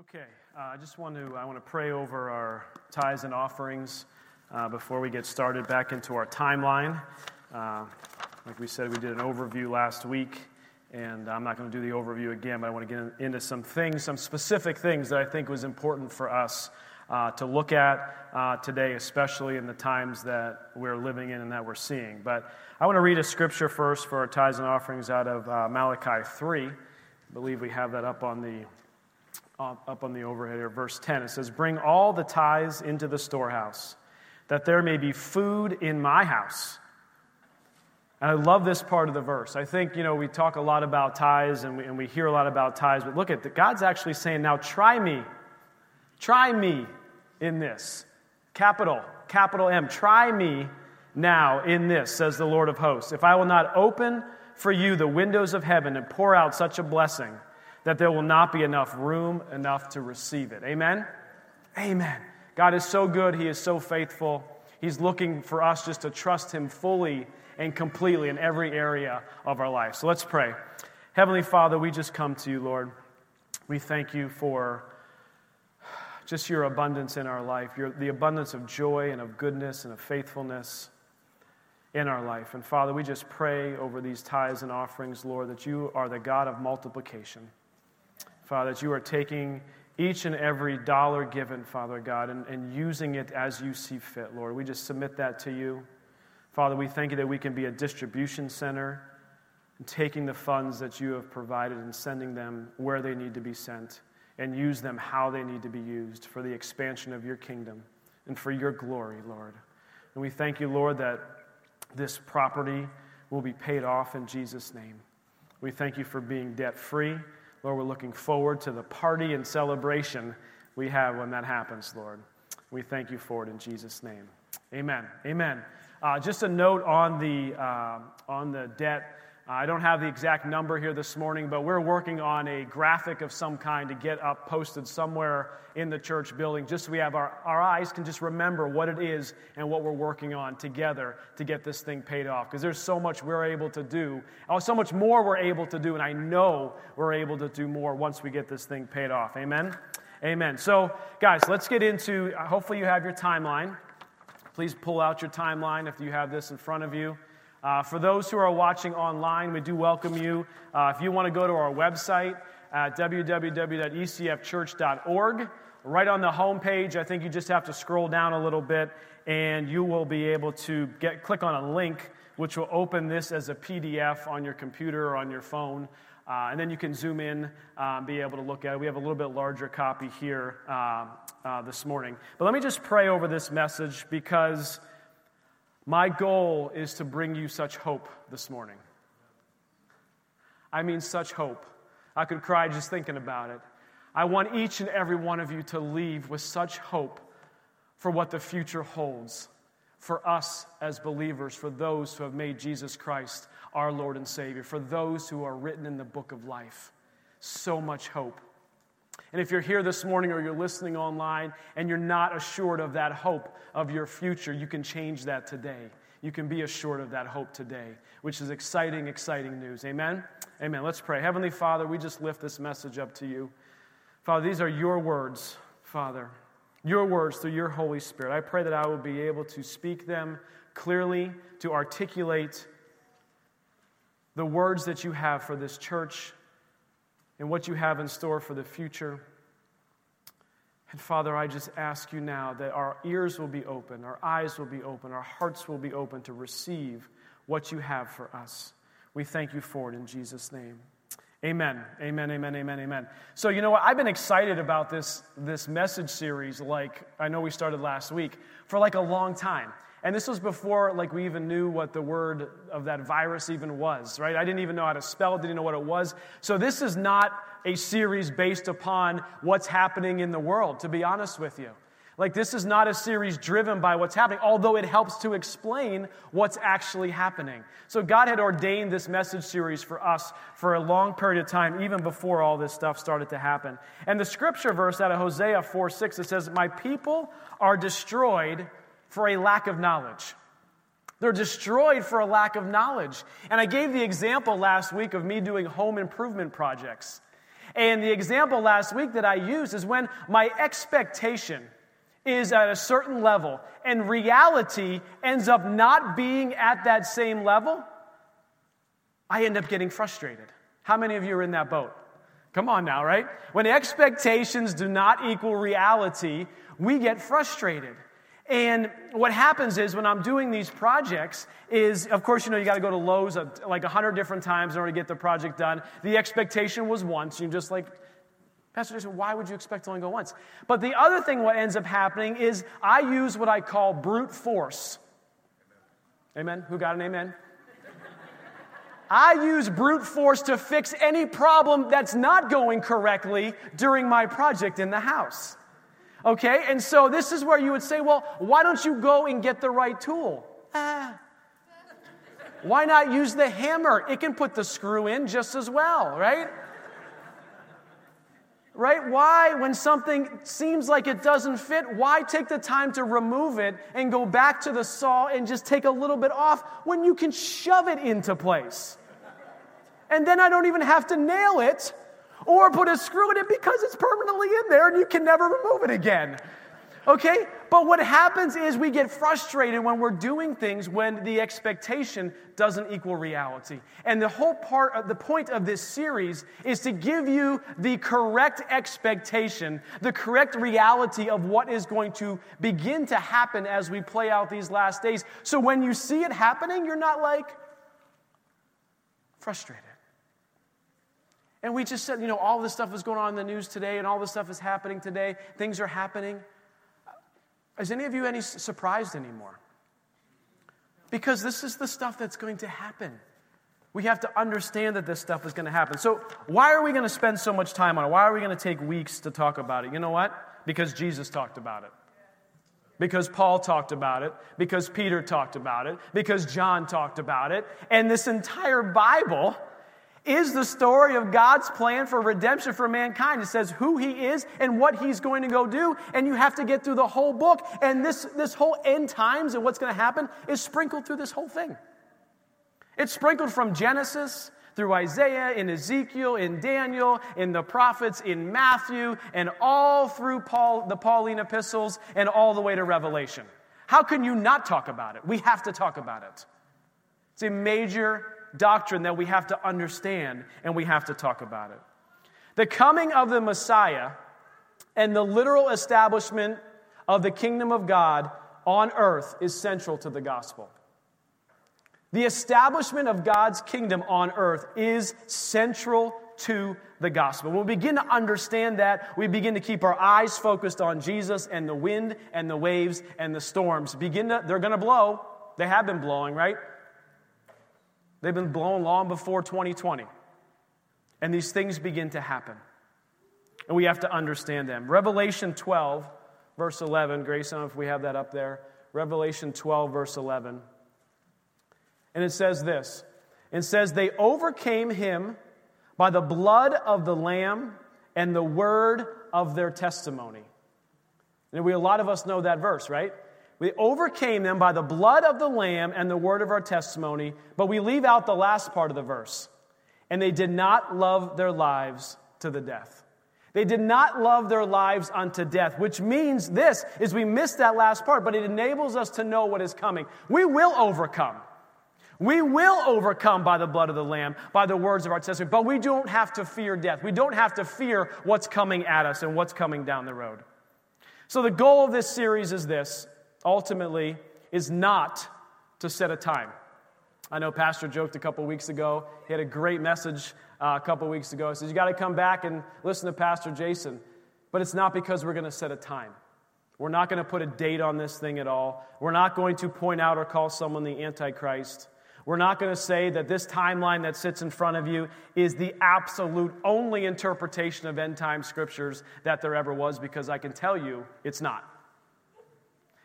Okay, uh, I just want to I want to pray over our tithes and offerings uh, before we get started back into our timeline. Uh, like we said, we did an overview last week, and I'm not going to do the overview again, but I want to get into some things, some specific things that I think was important for us uh, to look at uh, today, especially in the times that we're living in and that we're seeing. But I want to read a scripture first for our tithes and offerings out of uh, Malachi 3. I believe we have that up on the up on the overhead here, verse 10. It says, Bring all the tithes into the storehouse, that there may be food in my house. And I love this part of the verse. I think, you know, we talk a lot about tithes and we, and we hear a lot about tithes, but look at that. God's actually saying, Now try me. Try me in this. Capital, capital M. Try me now in this, says the Lord of hosts. If I will not open for you the windows of heaven and pour out such a blessing, that there will not be enough room enough to receive it. Amen? Amen. God is so good. He is so faithful. He's looking for us just to trust Him fully and completely in every area of our life. So let's pray. Heavenly Father, we just come to you, Lord. We thank you for just your abundance in our life, your, the abundance of joy and of goodness and of faithfulness in our life. And Father, we just pray over these tithes and offerings, Lord, that you are the God of multiplication. Father, that you are taking each and every dollar given, Father God, and, and using it as you see fit, Lord. We just submit that to you. Father, we thank you that we can be a distribution center, taking the funds that you have provided and sending them where they need to be sent, and use them how they need to be used for the expansion of your kingdom and for your glory, Lord. And we thank you, Lord, that this property will be paid off in Jesus' name. We thank you for being debt free. Lord, we're looking forward to the party and celebration we have when that happens, Lord. We thank you for it in Jesus' name. Amen. Amen. Uh, just a note on the, uh, on the debt Uh, I don't have the exact number here this morning, but we're working on a graphic of some kind to get up posted somewhere in the church building, just so we have our, our eyes can just remember what it is and what we're working on together to get this thing paid off. Because there's so much we're able to do, oh, so much more we're able to do, and I know we're able to do more once we get this thing paid off. Amen? Amen. So, guys, let's get into, uh, hopefully, you have your timeline. Please pull out your timeline if you have this in front of you. Uh, for those who are watching online, we do welcome you. Uh, if you want to go to our website at www.ecfchurch.org, right on the home page, I think you just have to scroll down a little bit and you will be able to get, click on a link which will open this as a PDF on your computer or on your phone. Uh, and then you can zoom in, uh, be able to look at it. We have a little bit larger copy here uh, uh this morning. But let me just pray over this message because my goal is to bring you such hope this morning. I mean, such hope. I could cry just thinking about it. I want each and every one of you to leave with such hope for what the future holds for us as believers, for those who have made Jesus Christ our Lord and Savior, for those who are written in the book of life. So much hope. And if you're here this morning or you're listening online and you're not assured of that hope of your future, you can change that today. You can be assured of that hope today, which is exciting, exciting news. Amen? Amen. Let's pray. Heavenly Father, we just lift this message up to you. Father, these are your words, Father. Your words through your Holy Spirit. I pray that I will be able to speak them clearly, to articulate the words that you have for this church and what you have in store for the future. And Father, I just ask you now that our ears will be open, our eyes will be open, our hearts will be open to receive what you have for us. We thank you for it in Jesus' name. Amen. Amen. Amen. Amen. Amen. So, you know what? I've been excited about this, this message series, like I know we started last week, for like a long time. And this was before like we even knew what the word of that virus even was, right? I didn't even know how to spell it, didn't know what it was. So this is not a series based upon what's happening in the world, to be honest with you. Like, this is not a series driven by what's happening, although it helps to explain what's actually happening. So, God had ordained this message series for us for a long period of time, even before all this stuff started to happen. And the scripture verse out of Hosea 4 6, it says, My people are destroyed for a lack of knowledge. They're destroyed for a lack of knowledge. And I gave the example last week of me doing home improvement projects. And the example last week that I used is when my expectation is at a certain level and reality ends up not being at that same level, I end up getting frustrated. How many of you are in that boat? Come on now, right? When expectations do not equal reality, we get frustrated. And what happens is when I'm doing these projects is, of course, you know, you got to go to Lowe's uh, like a hundred different times in order to get the project done. The expectation was once. You're just like, Pastor Jason, why would you expect to only go once? But the other thing, what ends up happening is I use what I call brute force. Amen? Who got an amen? I use brute force to fix any problem that's not going correctly during my project in the house. Okay? And so this is where you would say, well, why don't you go and get the right tool? Ah. Why not use the hammer? It can put the screw in just as well, right? Right? Why, when something seems like it doesn't fit, why take the time to remove it and go back to the saw and just take a little bit off when you can shove it into place? And then I don't even have to nail it or put a screw in it because it's permanently in there and you can never remove it again. Okay? But what happens is we get frustrated when we're doing things when the expectation doesn't equal reality. And the whole part of the point of this series is to give you the correct expectation, the correct reality of what is going to begin to happen as we play out these last days. So when you see it happening, you're not like frustrated. And we just said, you know, all this stuff is going on in the news today and all this stuff is happening today. Things are happening. Is any of you any surprised anymore? Because this is the stuff that's going to happen. We have to understand that this stuff is going to happen. So, why are we going to spend so much time on it? Why are we going to take weeks to talk about it? You know what? Because Jesus talked about it. Because Paul talked about it. Because Peter talked about it. Because John talked about it. And this entire Bible is the story of God's plan for redemption for mankind. It says who He is and what He's going to go do, and you have to get through the whole book. And this, this whole end times and what's going to happen is sprinkled through this whole thing. It's sprinkled from Genesis through Isaiah, in Ezekiel, in Daniel, in the prophets, in Matthew, and all through Paul, the Pauline epistles, and all the way to Revelation. How can you not talk about it? We have to talk about it. It's a major doctrine that we have to understand and we have to talk about it. The coming of the Messiah and the literal establishment of the kingdom of God on earth is central to the gospel. The establishment of God's kingdom on earth is central to the gospel. When we begin to understand that, we begin to keep our eyes focused on Jesus and the wind and the waves and the storms. Begin to, they're going to blow. They have been blowing, right? They've been blown long before 2020. And these things begin to happen. And we have to understand them. Revelation 12, verse 11. Grace, I don't know if we have that up there. Revelation 12, verse 11. And it says this It says, They overcame him by the blood of the Lamb and the word of their testimony. And we, a lot of us know that verse, right? We overcame them by the blood of the Lamb and the word of our testimony, but we leave out the last part of the verse. And they did not love their lives to the death. They did not love their lives unto death, which means this is we missed that last part, but it enables us to know what is coming. We will overcome. We will overcome by the blood of the Lamb, by the words of our testimony, but we don't have to fear death. We don't have to fear what's coming at us and what's coming down the road. So, the goal of this series is this ultimately is not to set a time. I know Pastor joked a couple weeks ago. He had a great message uh, a couple weeks ago. He says, You got to come back and listen to Pastor Jason. But it's not because we're going to set a time. We're not going to put a date on this thing at all. We're not going to point out or call someone the Antichrist. We're not going to say that this timeline that sits in front of you is the absolute only interpretation of end time scriptures that there ever was, because I can tell you it's not.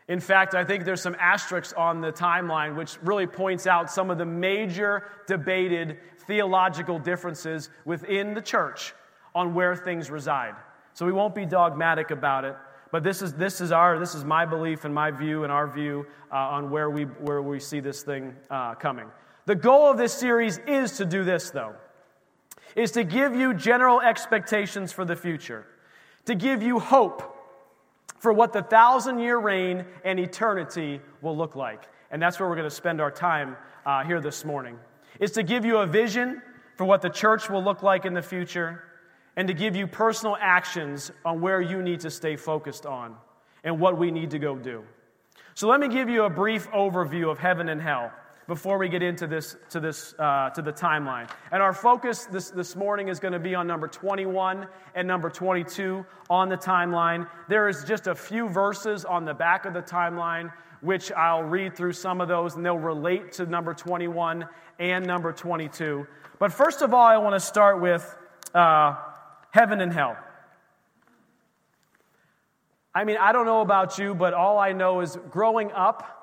In fact, I think there's some asterisks on the timeline which really points out some of the major debated theological differences within the church on where things reside. So we won't be dogmatic about it, but this is, this is, our, this is my belief and my view and our view uh, on where we, where we see this thing uh, coming. The goal of this series is to do this, though is to give you general expectations for the future, to give you hope for what the thousand year reign and eternity will look like. And that's where we're going to spend our time uh, here this morning. Is to give you a vision for what the church will look like in the future and to give you personal actions on where you need to stay focused on and what we need to go do. So let me give you a brief overview of heaven and hell before we get into this to this uh, to the timeline. And our focus this this morning is going to be on number 21 and number 22 on the timeline. There is just a few verses on the back of the timeline which I'll read through some of those and they'll relate to number 21 and number 22. But first of all, I want to start with uh, heaven and hell. I mean, I don't know about you, but all I know is growing up,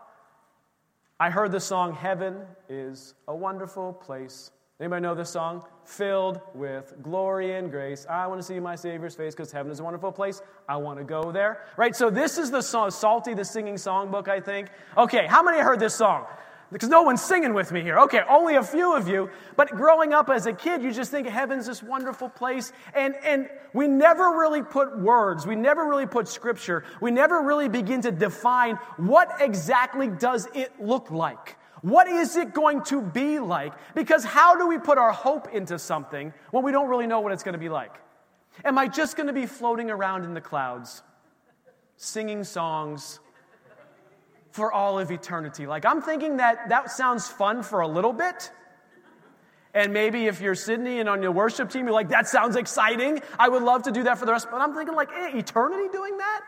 I heard the song Heaven is a Wonderful Place. Anybody know this song? Filled with glory and grace. I want to see my Savior's face because heaven is a wonderful place. I want to go there. Right? So, this is the song, Psalty, the singing songbook, I think. Okay, how many heard this song? Because no one's singing with me here. Okay, only a few of you. But growing up as a kid, you just think heaven's this wonderful place. And, and we never really put words, we never really put scripture, we never really begin to define what exactly does it look like. What is it going to be like? Because how do we put our hope into something when we don't really know what it's going to be like? Am I just going to be floating around in the clouds, singing songs, for all of eternity. Like, I'm thinking that that sounds fun for a little bit. And maybe if you're Sydney and on your worship team, you're like, that sounds exciting. I would love to do that for the rest. But I'm thinking, like, eh, eternity doing that?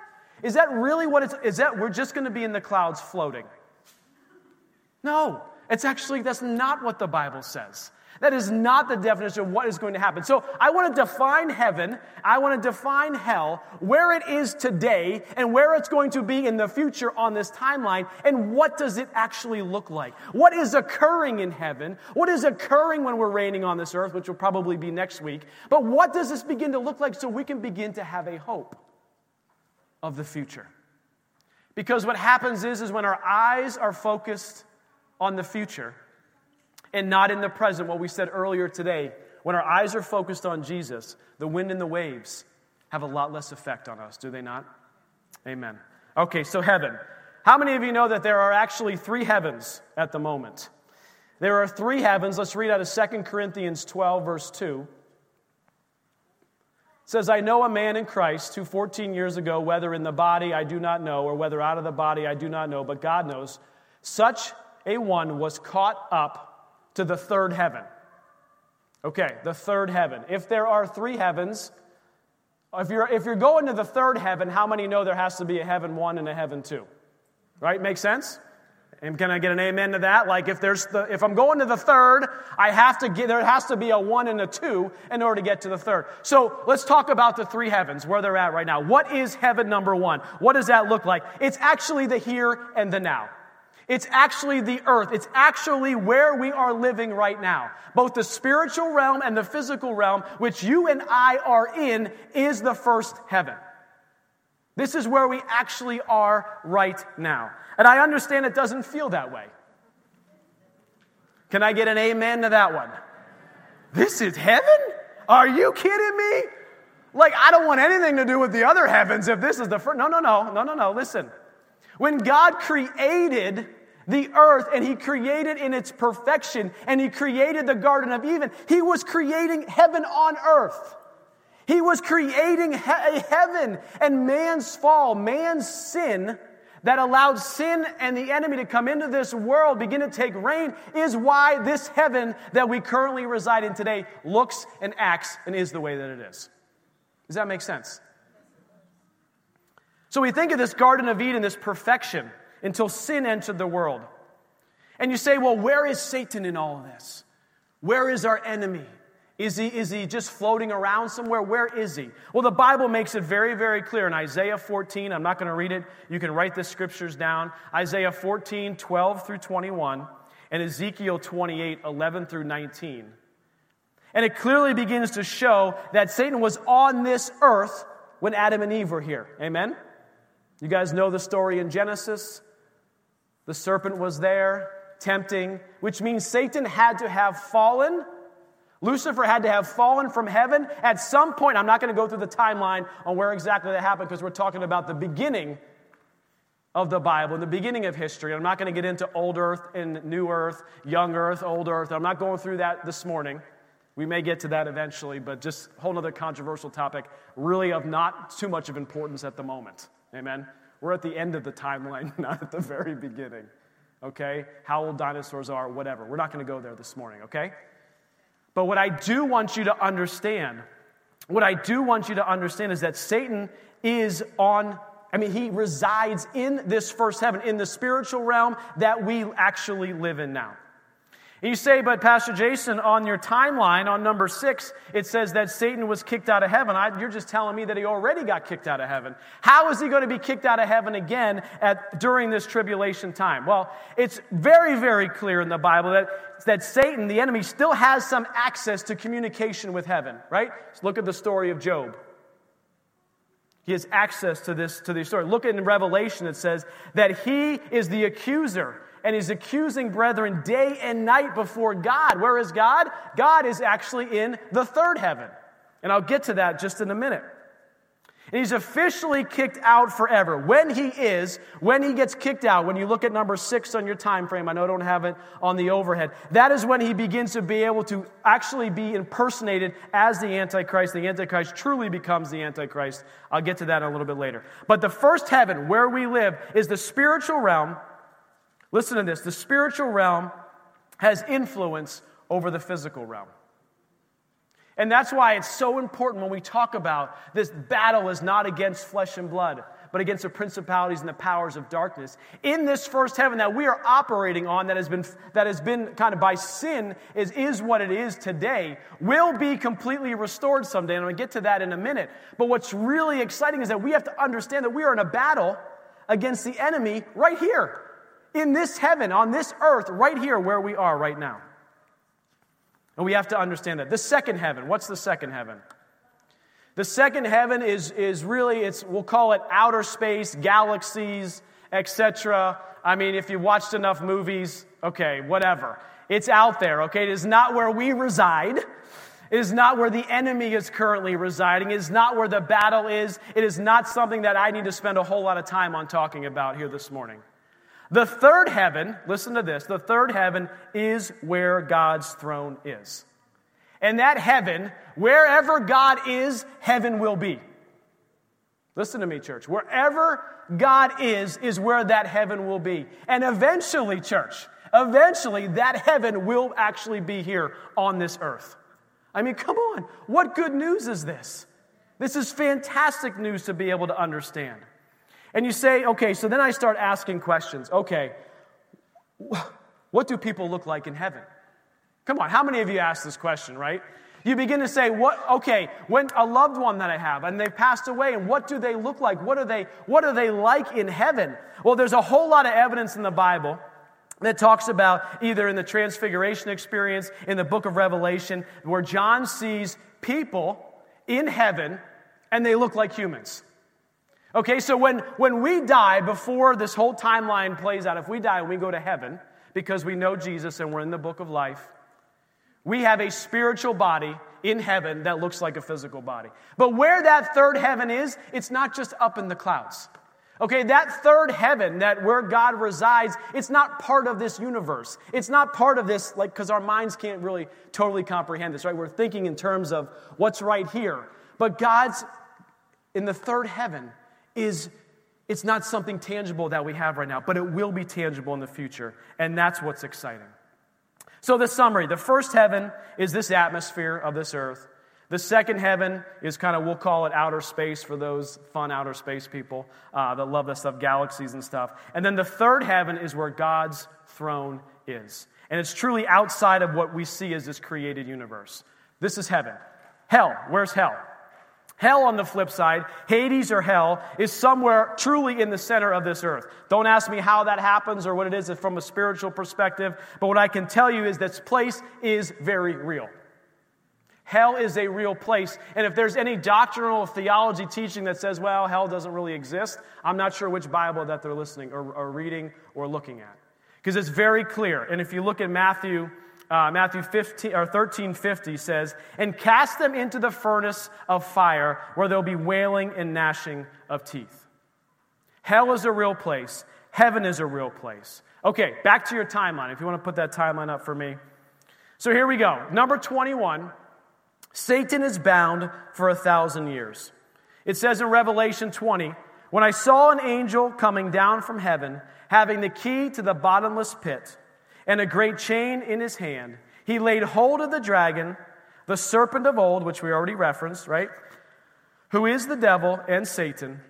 Is that really what it's, is that we're just going to be in the clouds floating? No, it's actually, that's not what the Bible says. That is not the definition of what is going to happen. So I want to define heaven, I want to define hell, where it is today, and where it's going to be in the future on this timeline, and what does it actually look like? What is occurring in heaven? What is occurring when we're reigning on this earth, which will probably be next week? But what does this begin to look like so we can begin to have a hope of the future? Because what happens is, is when our eyes are focused on the future, and not in the present, what we said earlier today. When our eyes are focused on Jesus, the wind and the waves have a lot less effect on us, do they not? Amen. Okay, so heaven. How many of you know that there are actually three heavens at the moment? There are three heavens. Let's read out of 2 Corinthians 12, verse 2. It says, I know a man in Christ who 14 years ago, whether in the body I do not know, or whether out of the body I do not know, but God knows, such a one was caught up to the third heaven. Okay, the third heaven. If there are three heavens, if you're, if you're going to the third heaven, how many know there has to be a heaven one and a heaven two? Right? Make sense? And can I get an amen to that? Like if there's the if I'm going to the third, I have to get there has to be a one and a two in order to get to the third. So let's talk about the three heavens, where they're at right now. What is heaven number one? What does that look like? It's actually the here and the now. It's actually the earth. It's actually where we are living right now. Both the spiritual realm and the physical realm, which you and I are in, is the first heaven. This is where we actually are right now. And I understand it doesn't feel that way. Can I get an amen to that one? This is heaven? Are you kidding me? Like, I don't want anything to do with the other heavens if this is the first. No, no, no, no, no, no. Listen. When God created the earth and He created in its perfection and He created the Garden of Eden, He was creating heaven on earth. He was creating a heaven and man's fall, man's sin that allowed sin and the enemy to come into this world, begin to take reign, is why this heaven that we currently reside in today looks and acts and is the way that it is. Does that make sense? So we think of this Garden of Eden, this perfection, until sin entered the world. And you say, well, where is Satan in all of this? Where is our enemy? Is he, is he just floating around somewhere? Where is he? Well, the Bible makes it very, very clear in Isaiah 14. I'm not going to read it. You can write the scriptures down. Isaiah 14, 12 through 21, and Ezekiel 28, 11 through 19. And it clearly begins to show that Satan was on this earth when Adam and Eve were here. Amen? You guys know the story in Genesis. The serpent was there, tempting, which means Satan had to have fallen, Lucifer had to have fallen from heaven at some point. I'm not going to go through the timeline on where exactly that happened because we're talking about the beginning of the Bible, and the beginning of history. I'm not going to get into old earth and new earth, young earth, old earth. I'm not going through that this morning. We may get to that eventually, but just a whole other controversial topic, really of not too much of importance at the moment. Amen. We're at the end of the timeline, not at the very beginning. Okay? How old dinosaurs are, whatever. We're not going to go there this morning, okay? But what I do want you to understand, what I do want you to understand is that Satan is on I mean, he resides in this first heaven, in the spiritual realm that we actually live in now. And you say, but Pastor Jason, on your timeline, on number six, it says that Satan was kicked out of heaven. I, you're just telling me that he already got kicked out of heaven. How is he going to be kicked out of heaven again at, during this tribulation time? Well, it's very, very clear in the Bible that, that Satan, the enemy, still has some access to communication with heaven, right? Look at the story of Job. He has access to this, to this story. Look in Revelation, it says that he is the accuser and he's accusing brethren day and night before God. Where is God? God is actually in the third heaven. And I'll get to that just in a minute. And he's officially kicked out forever. When he is, when he gets kicked out, when you look at number six on your time frame, I know I don't have it on the overhead, that is when he begins to be able to actually be impersonated as the Antichrist. The Antichrist truly becomes the Antichrist. I'll get to that a little bit later. But the first heaven, where we live, is the spiritual realm. Listen to this the spiritual realm has influence over the physical realm. And that's why it's so important when we talk about this battle is not against flesh and blood, but against the principalities and the powers of darkness. In this first heaven that we are operating on, that has been, that has been kind of by sin, is, is what it is today, will be completely restored someday. And I'm going to get to that in a minute. But what's really exciting is that we have to understand that we are in a battle against the enemy right here, in this heaven, on this earth, right here where we are right now. And we have to understand that. The second heaven, what's the second heaven? The second heaven is, is really, it's, we'll call it outer space, galaxies, etc. I mean, if you watched enough movies, okay, whatever. It's out there, okay? It is not where we reside. It is not where the enemy is currently residing. It is not where the battle is. It is not something that I need to spend a whole lot of time on talking about here this morning. The third heaven, listen to this, the third heaven is where God's throne is. And that heaven, wherever God is, heaven will be. Listen to me, church. Wherever God is, is where that heaven will be. And eventually, church, eventually that heaven will actually be here on this earth. I mean, come on. What good news is this? This is fantastic news to be able to understand. And you say, okay, so then I start asking questions. Okay, what do people look like in heaven? Come on, how many of you ask this question, right? You begin to say, what, okay, when a loved one that I have and they've passed away, and what do they look like? What are they, what are they like in heaven? Well, there's a whole lot of evidence in the Bible that talks about either in the transfiguration experience, in the book of Revelation, where John sees people in heaven and they look like humans. Okay, so when, when we die, before this whole timeline plays out, if we die and we go to heaven because we know Jesus and we're in the book of life, we have a spiritual body in heaven that looks like a physical body. But where that third heaven is, it's not just up in the clouds. Okay, that third heaven, that where God resides, it's not part of this universe. It's not part of this, like, because our minds can't really totally comprehend this, right? We're thinking in terms of what's right here. But God's in the third heaven is it's not something tangible that we have right now, but it will be tangible in the future. And that's what's exciting. So, the summary the first heaven is this atmosphere of this earth. The second heaven is kind of, we'll call it outer space for those fun outer space people uh, that love that stuff, galaxies and stuff. And then the third heaven is where God's throne is. And it's truly outside of what we see as this created universe. This is heaven. Hell, where's hell? Hell, on the flip side, Hades or hell, is somewhere truly in the center of this earth. Don't ask me how that happens or what it is from a spiritual perspective, but what I can tell you is this place is very real. Hell is a real place. And if there's any doctrinal theology teaching that says, well, hell doesn't really exist, I'm not sure which Bible that they're listening or, or reading or looking at. Because it's very clear. And if you look at Matthew uh, Matthew 15, or 13 50 says, And cast them into the furnace of fire where there'll be wailing and gnashing of teeth. Hell is a real place, heaven is a real place. Okay, back to your timeline. If you want to put that timeline up for me. So here we go. Number 21 Satan is bound for a thousand years. It says in Revelation 20, When I saw an angel coming down from heaven, having the key to the bottomless pit and a great chain in his hand, he laid hold of the dragon, the serpent of old, which we already referenced, right? Who is the devil and Satan,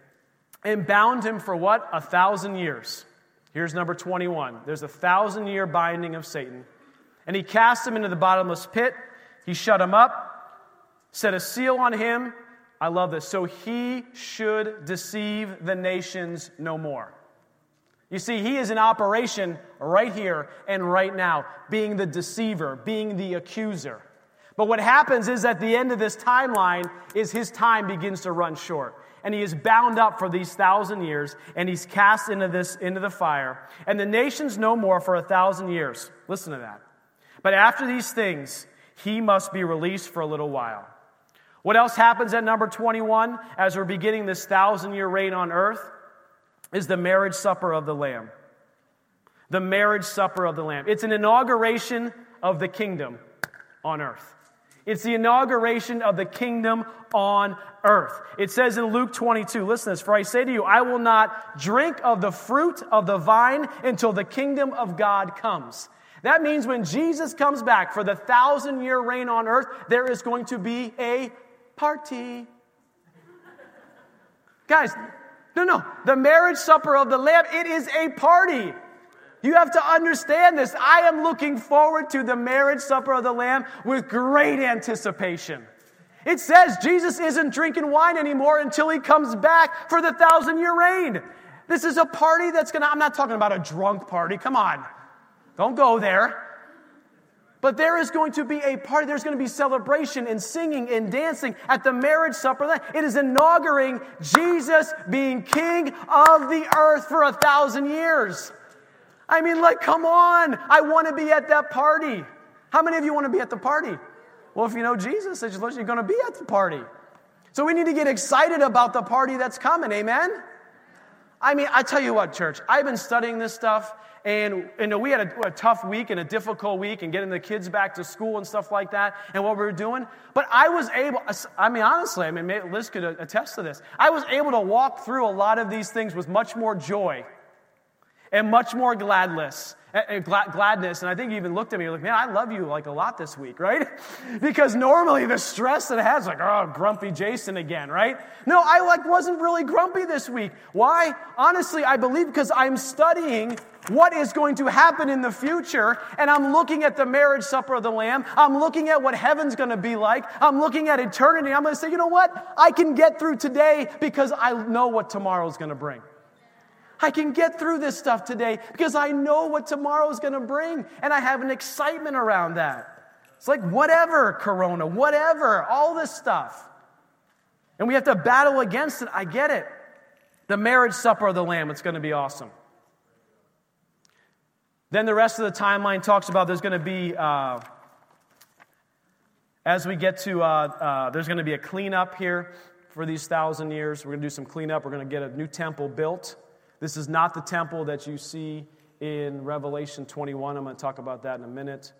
and bound him for what? A thousand years. Here's number 21. There's a thousand year binding of Satan. And he cast him into the bottomless pit. He shut him up, set a seal on him. I love this. So he should deceive the nations no more. You see, he is in operation right here and right now, being the deceiver, being the accuser. But what happens is at the end of this timeline is his time begins to run short. And he is bound up for these thousand years, and he's cast into this into the fire. And the nations no more for a thousand years. Listen to that. But after these things, he must be released for a little while. What else happens at number 21 as we're beginning this thousand year reign on earth is the marriage supper of the Lamb. The marriage supper of the Lamb. It's an inauguration of the kingdom on earth. It's the inauguration of the kingdom on earth. It says in Luke 22, listen this, for I say to you, I will not drink of the fruit of the vine until the kingdom of God comes. That means when Jesus comes back for the thousand year reign on earth, there is going to be a party. Guys, no, no. The marriage supper of the Lamb, it is a party. You have to understand this. I am looking forward to the marriage supper of the Lamb with great anticipation. It says Jesus isn't drinking wine anymore until he comes back for the thousand year reign. This is a party that's gonna, I'm not talking about a drunk party, come on. Don't go there. But there is going to be a party, there's going to be celebration and singing and dancing at the marriage supper. It is inaugurating Jesus being king of the earth for a thousand years. I mean, like, come on. I want to be at that party. How many of you want to be at the party? Well, if you know Jesus, you're going to be at the party. So we need to get excited about the party that's coming. Amen? I mean, I tell you what, church, I've been studying this stuff and know, we had a, a, tough week and a difficult week and getting the kids back to school and stuff like that and what we were doing. But I was able, I mean, honestly, I mean, Liz could attest to this. I was able to walk through a lot of these things with much more joy and much more gladness eh, eh, gladness. And I think you even looked at me like, man, I love you like a lot this week, right? because normally the stress that it has, like, oh, grumpy Jason again, right? No, I like wasn't really grumpy this week. Why? Honestly, I believe because I'm studying what is going to happen in the future. And I'm looking at the marriage supper of the Lamb. I'm looking at what heaven's going to be like. I'm looking at eternity. I'm going to say, you know what? I can get through today because I know what tomorrow's going to bring. I can get through this stuff today because I know what tomorrow is going to bring. And I have an excitement around that. It's like, whatever, Corona, whatever, all this stuff. And we have to battle against it. I get it. The marriage supper of the Lamb, it's going to be awesome. Then the rest of the timeline talks about there's going to be, uh, as we get to, uh, uh, there's going to be a cleanup here for these thousand years. We're going to do some cleanup. We're going to get a new temple built. This is not the temple that you see in Revelation 21. I'm going to talk about that in a minute.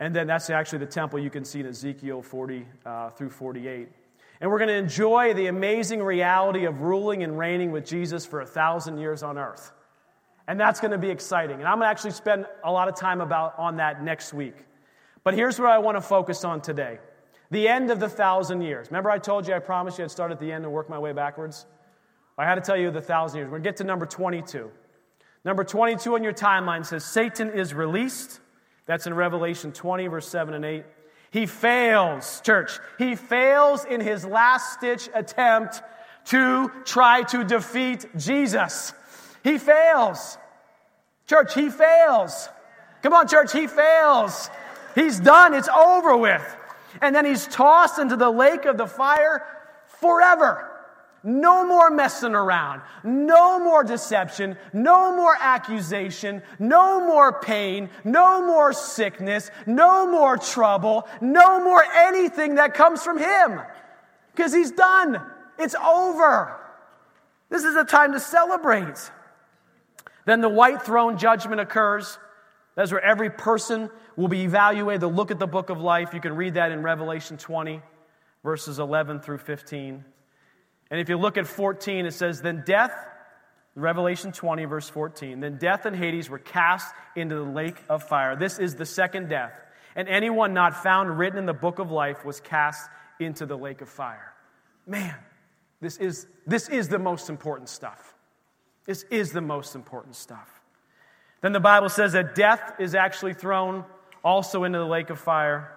And then that's actually the temple you can see in Ezekiel 40 uh, through 48. And we're going to enjoy the amazing reality of ruling and reigning with Jesus for a thousand years on earth. And that's going to be exciting. And I'm going to actually spend a lot of time about on that next week. But here's where I want to focus on today. The end of the thousand years. Remember I told you I promised you I'd start at the end and work my way backwards? I had to tell you the thousand years. We're going to get to number 22. Number 22 on your timeline says Satan is released. That's in Revelation 20, verse 7 and 8. He fails, church. He fails in his last stitch attempt to try to defeat Jesus. He fails. Church, he fails. Come on, church, he fails. He's done, it's over with. And then he's tossed into the lake of the fire forever. No more messing around. No more deception. No more accusation. No more pain. No more sickness. No more trouble. No more anything that comes from Him. Because He's done. It's over. This is a time to celebrate. Then the white throne judgment occurs. That's where every person will be evaluated. They'll look at the book of life. You can read that in Revelation 20, verses 11 through 15. And if you look at 14, it says, Then death, Revelation 20, verse 14, then death and Hades were cast into the lake of fire. This is the second death. And anyone not found written in the book of life was cast into the lake of fire. Man, this is, this is the most important stuff. This is the most important stuff. Then the Bible says that death is actually thrown also into the lake of fire.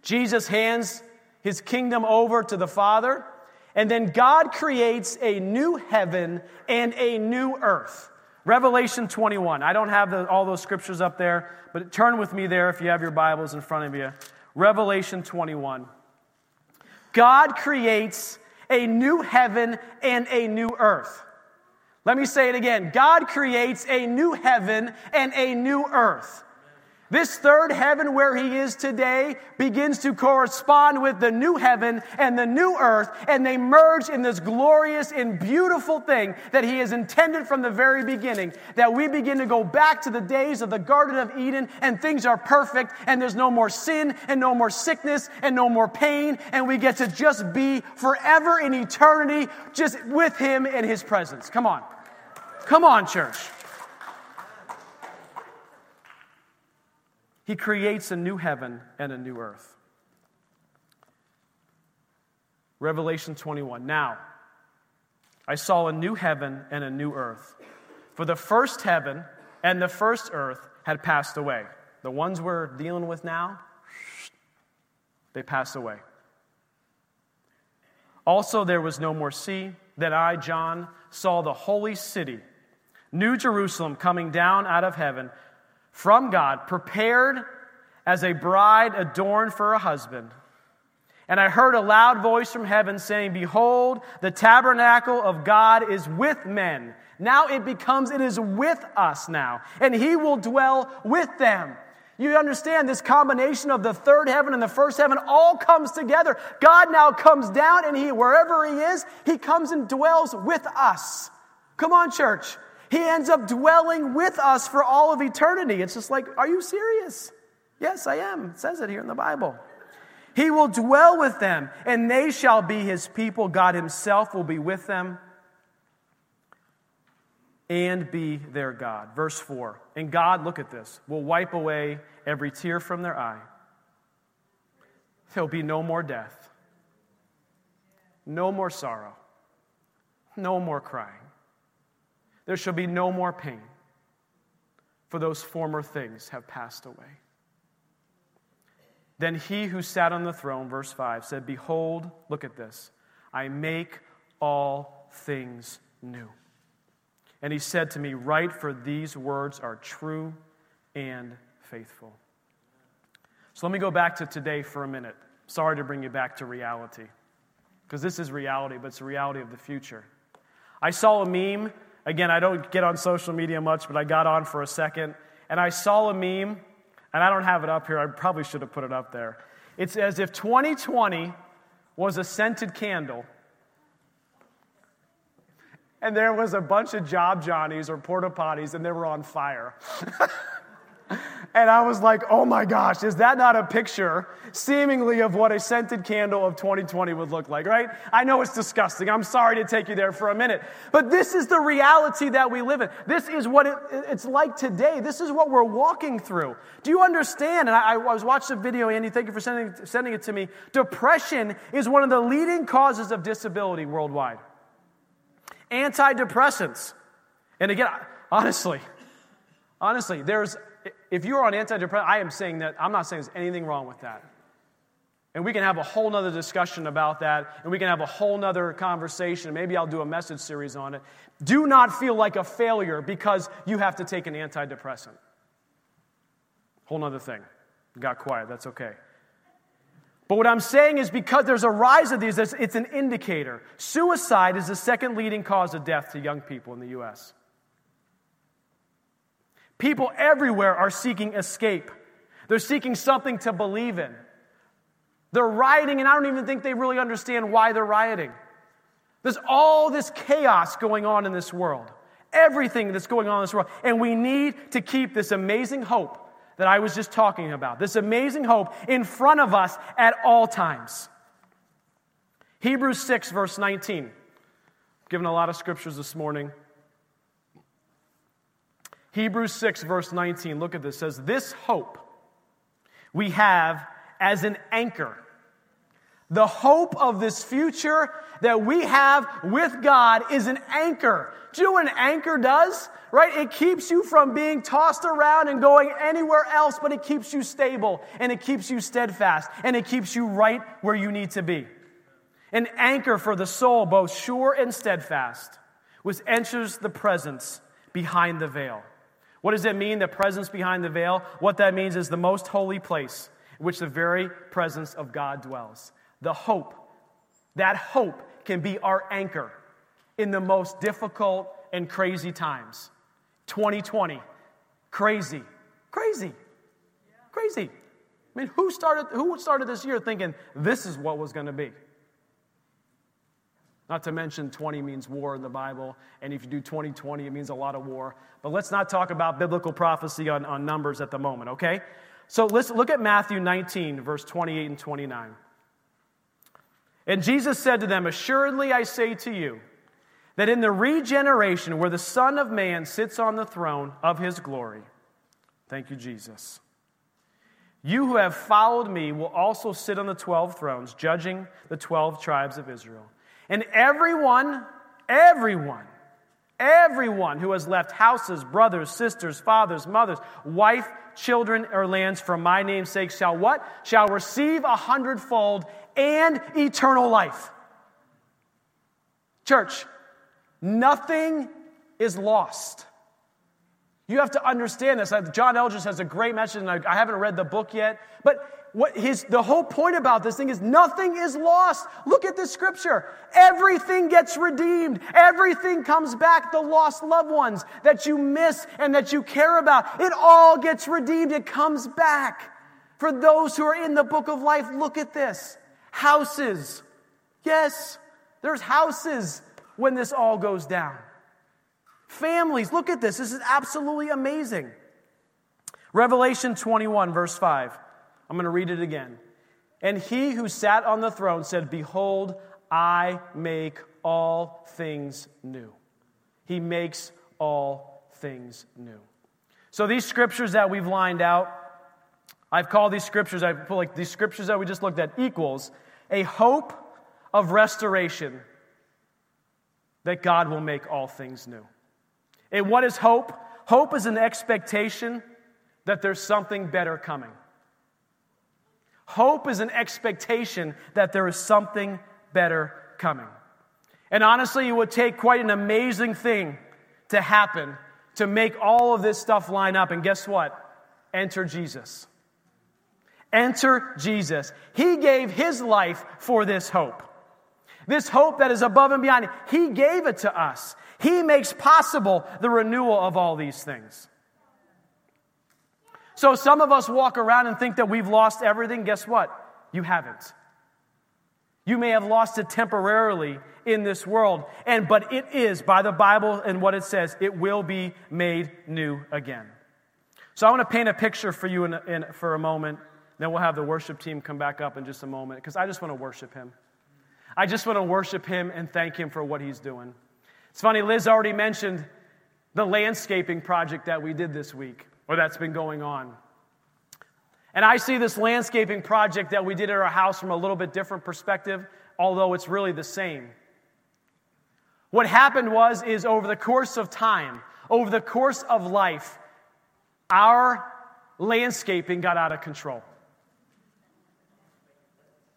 Jesus hands his kingdom over to the Father. And then God creates a new heaven and a new earth. Revelation 21. I don't have the, all those scriptures up there, but turn with me there if you have your Bibles in front of you. Revelation 21. God creates a new heaven and a new earth. Let me say it again God creates a new heaven and a new earth. This third heaven where he is today begins to correspond with the new heaven and the new earth, and they merge in this glorious and beautiful thing that he has intended from the very beginning. That we begin to go back to the days of the Garden of Eden, and things are perfect, and there's no more sin, and no more sickness, and no more pain, and we get to just be forever in eternity just with him in his presence. Come on. Come on, church. He creates a new heaven and a new earth. Revelation 21. Now, I saw a new heaven and a new earth. For the first heaven and the first earth had passed away. The ones we're dealing with now, they pass away. Also, there was no more sea. Then I, John, saw the holy city, New Jerusalem, coming down out of heaven from God, prepared as a bride adorned for a husband. And I heard a loud voice from heaven saying, Behold, the tabernacle of God is with men. Now it becomes, it is with us now, and he will dwell with them. You understand this combination of the third heaven and the first heaven all comes together. God now comes down, and he, wherever he is, he comes and dwells with us. Come on, church. He ends up dwelling with us for all of eternity. It's just like, are you serious? Yes, I am. It says it here in the Bible. He will dwell with them, and they shall be his people. God himself will be with them and be their God. Verse 4. And God, look at this, will wipe away every tear from their eye. There'll be no more death, no more sorrow, no more crying. There shall be no more pain, for those former things have passed away. Then he who sat on the throne, verse 5, said, Behold, look at this, I make all things new. And he said to me, Write, for these words are true and faithful. So let me go back to today for a minute. Sorry to bring you back to reality, because this is reality, but it's the reality of the future. I saw a meme Again, I don't get on social media much, but I got on for a second and I saw a meme, and I don't have it up here. I probably should have put it up there. It's as if 2020 was a scented candle and there was a bunch of job johnnies or porta potties and they were on fire. And I was like, oh my gosh, is that not a picture, seemingly, of what a scented candle of 2020 would look like, right? I know it's disgusting. I'm sorry to take you there for a minute. But this is the reality that we live in. This is what it, it's like today. This is what we're walking through. Do you understand? And I, I was watching a video, Andy, thank you for sending, sending it to me. Depression is one of the leading causes of disability worldwide. Antidepressants. And again, honestly, honestly, there's if you're on antidepressant, I am saying that, I'm not saying there's anything wrong with that. And we can have a whole nother discussion about that, and we can have a whole nother conversation. Maybe I'll do a message series on it. Do not feel like a failure because you have to take an antidepressant. Whole nother thing. Got quiet, that's okay. But what I'm saying is because there's a rise of these, it's an indicator. Suicide is the second leading cause of death to young people in the U.S. People everywhere are seeking escape. They're seeking something to believe in. They're rioting, and I don't even think they really understand why they're rioting. There's all this chaos going on in this world, everything that's going on in this world. And we need to keep this amazing hope that I was just talking about, this amazing hope in front of us at all times. Hebrews 6, verse 19. given a lot of scriptures this morning. Hebrews 6, verse 19. Look at this. Says, This hope we have as an anchor. The hope of this future that we have with God is an anchor. Do you know what an anchor does? Right? It keeps you from being tossed around and going anywhere else, but it keeps you stable and it keeps you steadfast and it keeps you right where you need to be. An anchor for the soul, both sure and steadfast, which enters the presence behind the veil. What does it mean, the presence behind the veil? What that means is the most holy place in which the very presence of God dwells. The hope, that hope can be our anchor in the most difficult and crazy times. 2020, crazy, crazy, crazy. I mean, who started, who started this year thinking this is what was going to be? Not to mention 20 means war in the Bible, and if you do 2020, it means a lot of war. But let's not talk about biblical prophecy on, on numbers at the moment, okay? So let's look at Matthew 19, verse 28 and 29. And Jesus said to them, Assuredly I say to you, that in the regeneration where the Son of Man sits on the throne of his glory, thank you, Jesus, you who have followed me will also sit on the 12 thrones, judging the 12 tribes of Israel. And everyone, everyone, everyone who has left houses, brothers, sisters, fathers, mothers, wife, children, or lands for my name's sake shall what? Shall receive a hundredfold and eternal life. Church, nothing is lost. You have to understand this. John Eldredge has a great message, and I haven't read the book yet, but what his, the whole point about this thing is nothing is lost. Look at the scripture. Everything gets redeemed. Everything comes back. The lost loved ones that you miss and that you care about, it all gets redeemed. It comes back. For those who are in the book of life, look at this. Houses. Yes, there's houses when this all goes down. Families, look at this. This is absolutely amazing. Revelation 21, verse 5. I'm going to read it again. And he who sat on the throne said, Behold, I make all things new. He makes all things new. So these scriptures that we've lined out, I've called these scriptures, I put like these scriptures that we just looked at equals a hope of restoration that God will make all things new. And what is hope? Hope is an expectation that there's something better coming. Hope is an expectation that there is something better coming. And honestly, it would take quite an amazing thing to happen to make all of this stuff line up. And guess what? Enter Jesus. Enter Jesus. He gave his life for this hope. This hope that is above and beyond. He gave it to us. He makes possible the renewal of all these things. So some of us walk around and think that we've lost everything. Guess what? You haven't. You may have lost it temporarily in this world, and but it is by the Bible and what it says, it will be made new again. So I want to paint a picture for you in, in, for a moment. Then we'll have the worship team come back up in just a moment because I just want to worship him. I just want to worship him and thank him for what he's doing. It's funny, Liz already mentioned the landscaping project that we did this week or that's been going on. And I see this landscaping project that we did at our house from a little bit different perspective, although it's really the same. What happened was is over the course of time, over the course of life, our landscaping got out of control.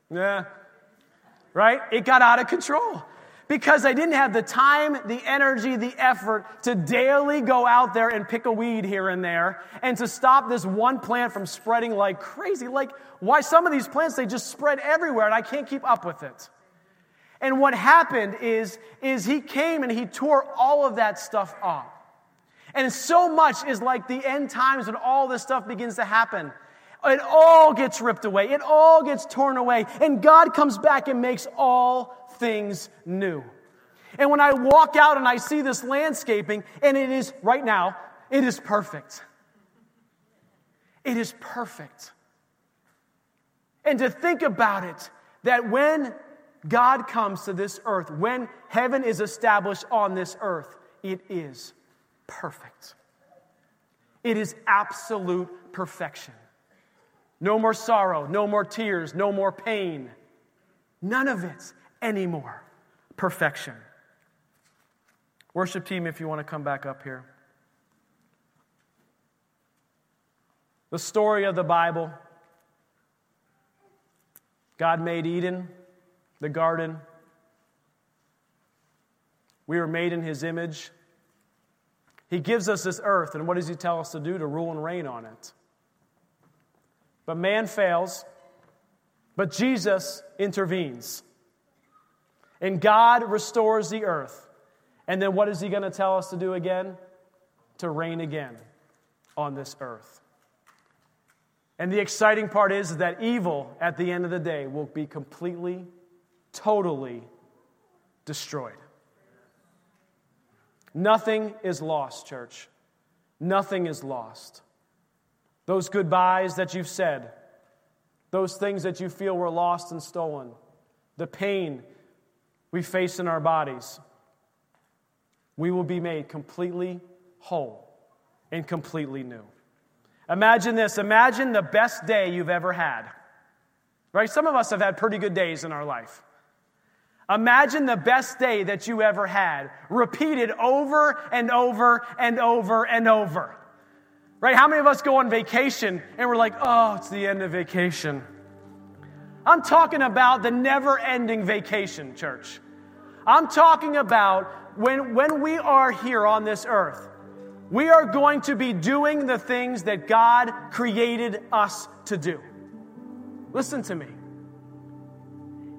Yeah. Right? It got out of control. Because I didn't have the time, the energy, the effort to daily go out there and pick a weed here and there and to stop this one plant from spreading like crazy. Like, why some of these plants, they just spread everywhere and I can't keep up with it. And what happened is, is he came and he tore all of that stuff off. And so much is like the end times when all this stuff begins to happen. It all gets ripped away, it all gets torn away, and God comes back and makes all things new. And when I walk out and I see this landscaping, and it is right now, it is perfect. It is perfect. And to think about it, that when God comes to this earth, when heaven is established on this earth, it is perfect. It is absolute perfection. No more sorrow, no more tears, no more pain. None of it anymore. Perfection. Worship team, if you want to come back up here. The story of the Bible God made Eden, the garden. We were made in His image. He gives us this earth, and what does He tell us to do? To rule and reign on it. But man fails, but Jesus intervenes. And God restores the earth. And then what is He going to tell us to do again? To reign again on this earth. And the exciting part is that evil at the end of the day will be completely, totally destroyed. Nothing is lost, church. Nothing is lost. Those goodbyes that you've said, those things that you feel were lost and stolen, the pain we face in our bodies, we will be made completely whole and completely new. Imagine this imagine the best day you've ever had. Right? Some of us have had pretty good days in our life. Imagine the best day that you ever had, repeated over and over and over and over. Right? How many of us go on vacation and we're like, oh, it's the end of vacation? I'm talking about the never ending vacation, church. I'm talking about when, when we are here on this earth, we are going to be doing the things that God created us to do. Listen to me.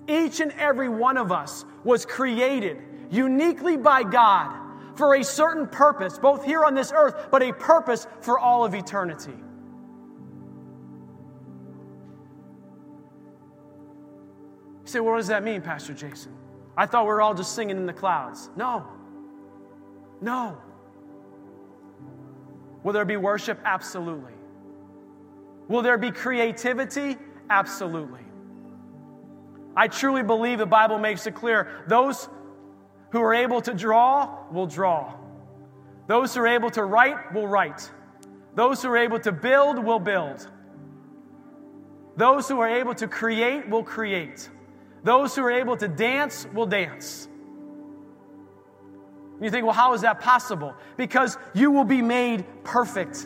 Each and every one of us was created uniquely by God for a certain purpose, both here on this earth, but a purpose for all of eternity. You say, well, what does that mean, Pastor Jason? I thought we were all just singing in the clouds. No. No. Will there be worship? Absolutely. Will there be creativity? Absolutely. I truly believe the Bible makes it clear those who are able to draw will draw. Those who are able to write will write. Those who are able to build will build. Those who are able to create will create. Those who are able to dance will dance. You think, well, how is that possible? Because you will be made perfect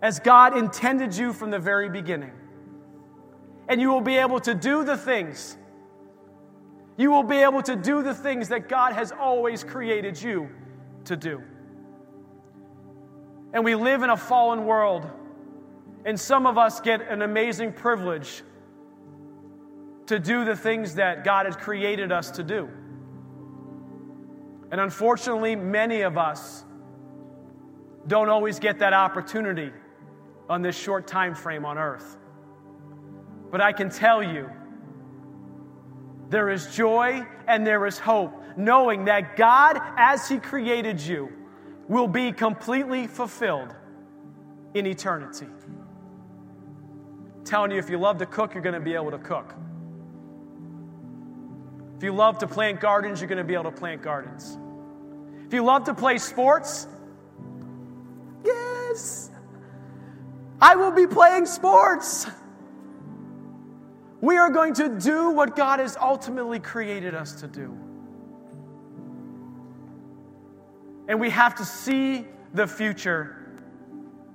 as God intended you from the very beginning. And you will be able to do the things you will be able to do the things that God has always created you to do. And we live in a fallen world, and some of us get an amazing privilege to do the things that God has created us to do. And unfortunately, many of us don't always get that opportunity on this short time frame on earth. But I can tell you, there is joy and there is hope, knowing that God, as He created you, will be completely fulfilled in eternity. I'm telling you, if you love to cook, you're going to be able to cook. If you love to plant gardens, you're going to be able to plant gardens. If you love to play sports, yes, I will be playing sports. We are going to do what God has ultimately created us to do. And we have to see the future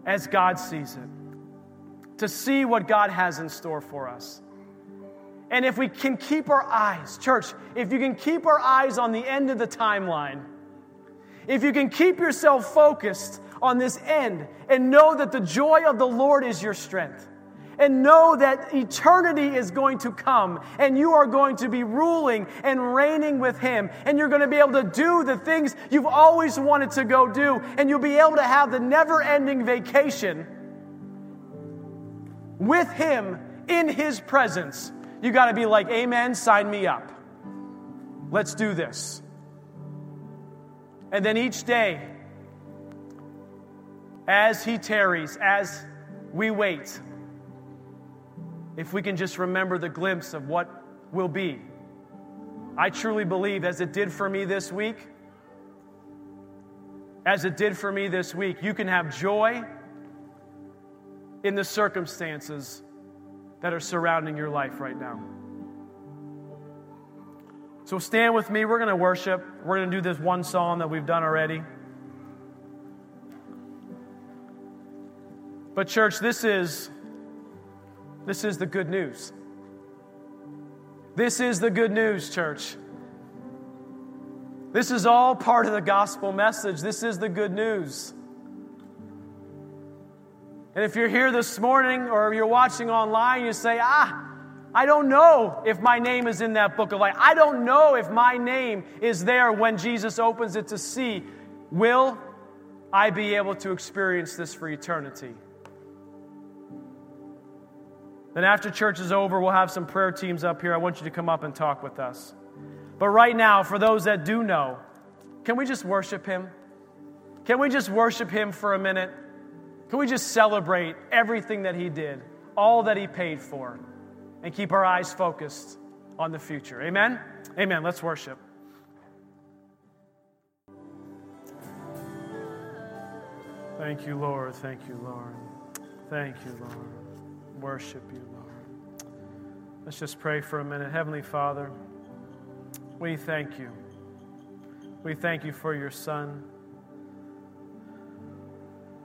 as God sees it, to see what God has in store for us. And if we can keep our eyes, church, if you can keep our eyes on the end of the timeline, if you can keep yourself focused on this end and know that the joy of the Lord is your strength, and know that eternity is going to come and you are going to be ruling and reigning with Him. And you're going to be able to do the things you've always wanted to go do. And you'll be able to have the never ending vacation with Him in His presence. You got to be like, Amen, sign me up. Let's do this. And then each day, as He tarries, as we wait, if we can just remember the glimpse of what will be. I truly believe, as it did for me this week, as it did for me this week, you can have joy in the circumstances that are surrounding your life right now. So stand with me. We're going to worship. We're going to do this one song that we've done already. But, church, this is this is the good news. This is the good news, church. This is all part of the gospel message. This is the good news. And if you're here this morning or you're watching online, you say, ah, I don't know if my name is in that book of life. I don't know if my name is there when Jesus opens it to see. Will I be able to experience this for eternity? Then, after church is over, we'll have some prayer teams up here. I want you to come up and talk with us. But right now, for those that do know, can we just worship Him? Can we just worship Him for a minute? Can we just celebrate everything that He did, all that He paid for, and keep our eyes focused on the future? Amen? Amen. Let's worship. Thank you, Lord. Thank you, Lord. Thank you, Lord worship you, Lord. Let's just pray for a minute. Heavenly Father, we thank you. We thank you for your Son.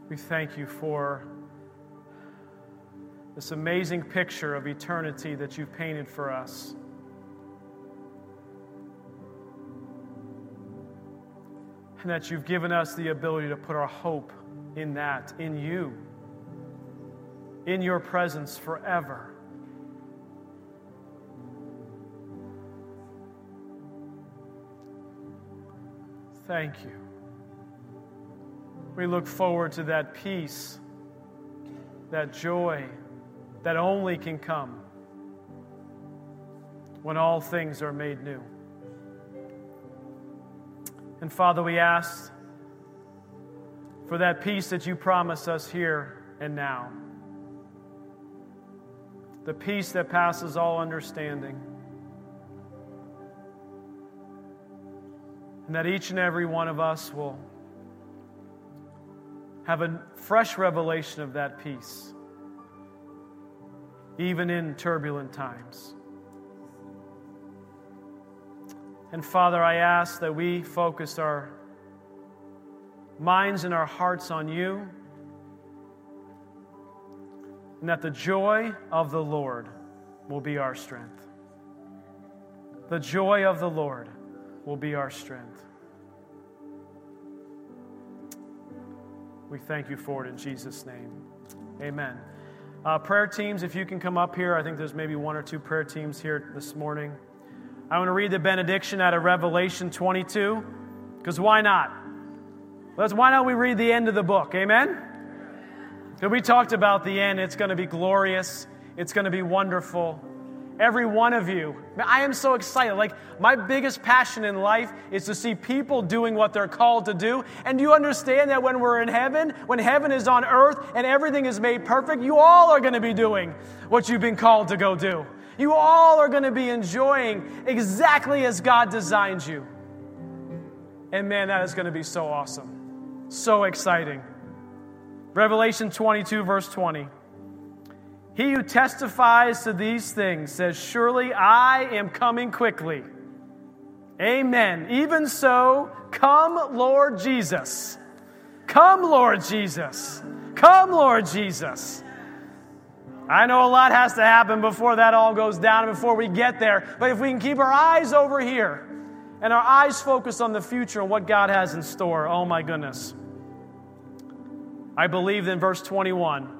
We thank you for this amazing picture of eternity that you've painted for us. And that you've given us the ability to put our hope in that, in you in your presence forever. Thank you. We look forward to that peace, that joy that only can come when all things are made new. And Father, we ask for that peace that you promise us here and now the peace that passes all understanding. And that each and every one of us will have a fresh revelation of that peace, even in turbulent times. And Father, I ask that we focus our minds and our hearts on you and that the joy of the Lord will be our strength. The joy of the Lord will be our strength. We thank you for it in Jesus' name. Amen. Uh, prayer teams, if you can come up here, I think there's maybe one or two prayer teams here this morning. I want to read the benediction out of Revelation 22, because why not? Let's, why not we read the end of the book? Amen? We talked about the end. It's going to be glorious. It's going to be wonderful. Every one of you. I am so excited. Like, my biggest passion in life is to see people doing what they're called to do. And do you understand that when we're in heaven, when heaven is on earth and everything is made perfect, you all are going to be doing what you've been called to go do. You all are going to be enjoying exactly as God designed you. And man, that is going to be so awesome. So exciting. Revelation 22, verse 20. He who testifies to these things says, Surely I am coming quickly. Amen. Even so, come, Lord Jesus. Come, Lord Jesus. Come, Lord Jesus. I know a lot has to happen before that all goes down and before we get there. But if we can keep our eyes over here and our eyes focused on the future and what God has in store, oh my goodness. I believe in verse 21.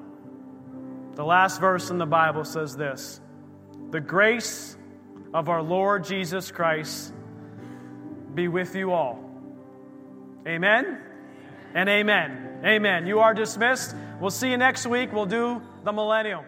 The last verse in the Bible says this The grace of our Lord Jesus Christ be with you all. Amen and amen. Amen. You are dismissed. We'll see you next week. We'll do the millennium.